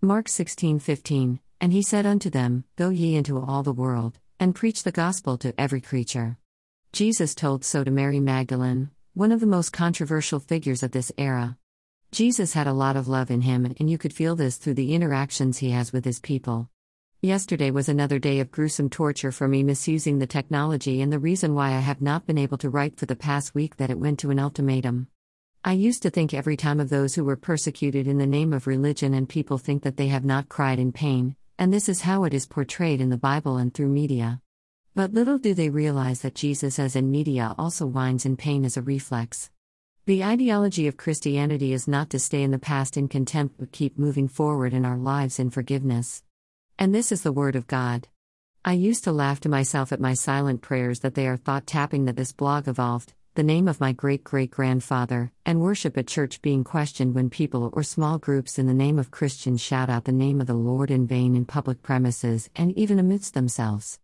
Mark 16:15 And he said unto them, Go ye into all the world, and preach the gospel to every creature. Jesus told so to Mary Magdalene, one of the most controversial figures of this era. Jesus had a lot of love in him, and you could feel this through the interactions he has with his people. Yesterday was another day of gruesome torture for me misusing the technology, and the reason why I have not been able to write for the past week that it went to an ultimatum. I used to think every time of those who were persecuted in the name of religion, and people think that they have not cried in pain, and this is how it is portrayed in the Bible and through media. But little do they realize that Jesus, as in media, also whines in pain as a reflex. The ideology of Christianity is not to stay in the past in contempt but keep moving forward in our lives in forgiveness. And this is the Word of God. I used to laugh to myself at my silent prayers that they are thought tapping that this blog evolved, the name of my great great grandfather, and worship at church being questioned when people or small groups in the name of Christians shout out the name of the Lord in vain in public premises and even amidst themselves.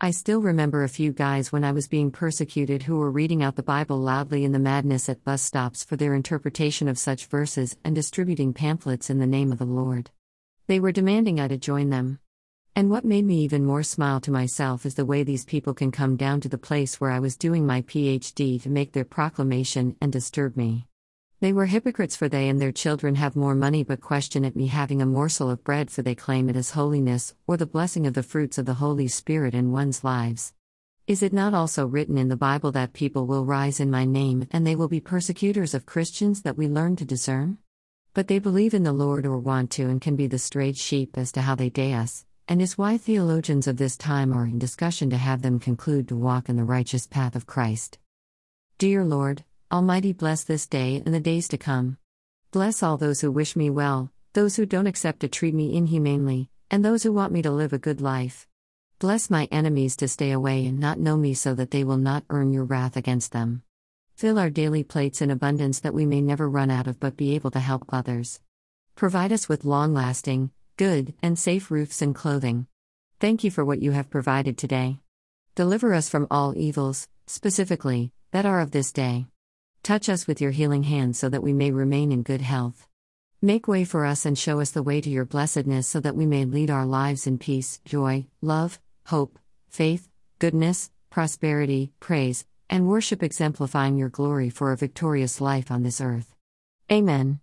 I still remember a few guys when I was being persecuted who were reading out the Bible loudly in the madness at bus stops for their interpretation of such verses and distributing pamphlets in the name of the Lord. They were demanding I to join them. And what made me even more smile to myself is the way these people can come down to the place where I was doing my PhD to make their proclamation and disturb me. They were hypocrites, for they and their children have more money but question at me having a morsel of bread, for they claim it as holiness, or the blessing of the fruits of the Holy Spirit in one's lives. Is it not also written in the Bible that people will rise in my name and they will be persecutors of Christians that we learn to discern? But they believe in the Lord or want to and can be the strayed sheep as to how they day us, and is why theologians of this time are in discussion to have them conclude to walk in the righteous path of Christ. Dear Lord, Almighty bless this day and the days to come. Bless all those who wish me well, those who don't accept to treat me inhumanely, and those who want me to live a good life. Bless my enemies to stay away and not know me so that they will not earn your wrath against them. Fill our daily plates in abundance that we may never run out of but be able to help others. Provide us with long lasting, good, and safe roofs and clothing. Thank you for what you have provided today. Deliver us from all evils, specifically, that are of this day. Touch us with your healing hand so that we may remain in good health. Make way for us and show us the way to your blessedness so that we may lead our lives in peace, joy, love, hope, faith, goodness, prosperity, praise, and worship, exemplifying your glory for a victorious life on this earth. Amen.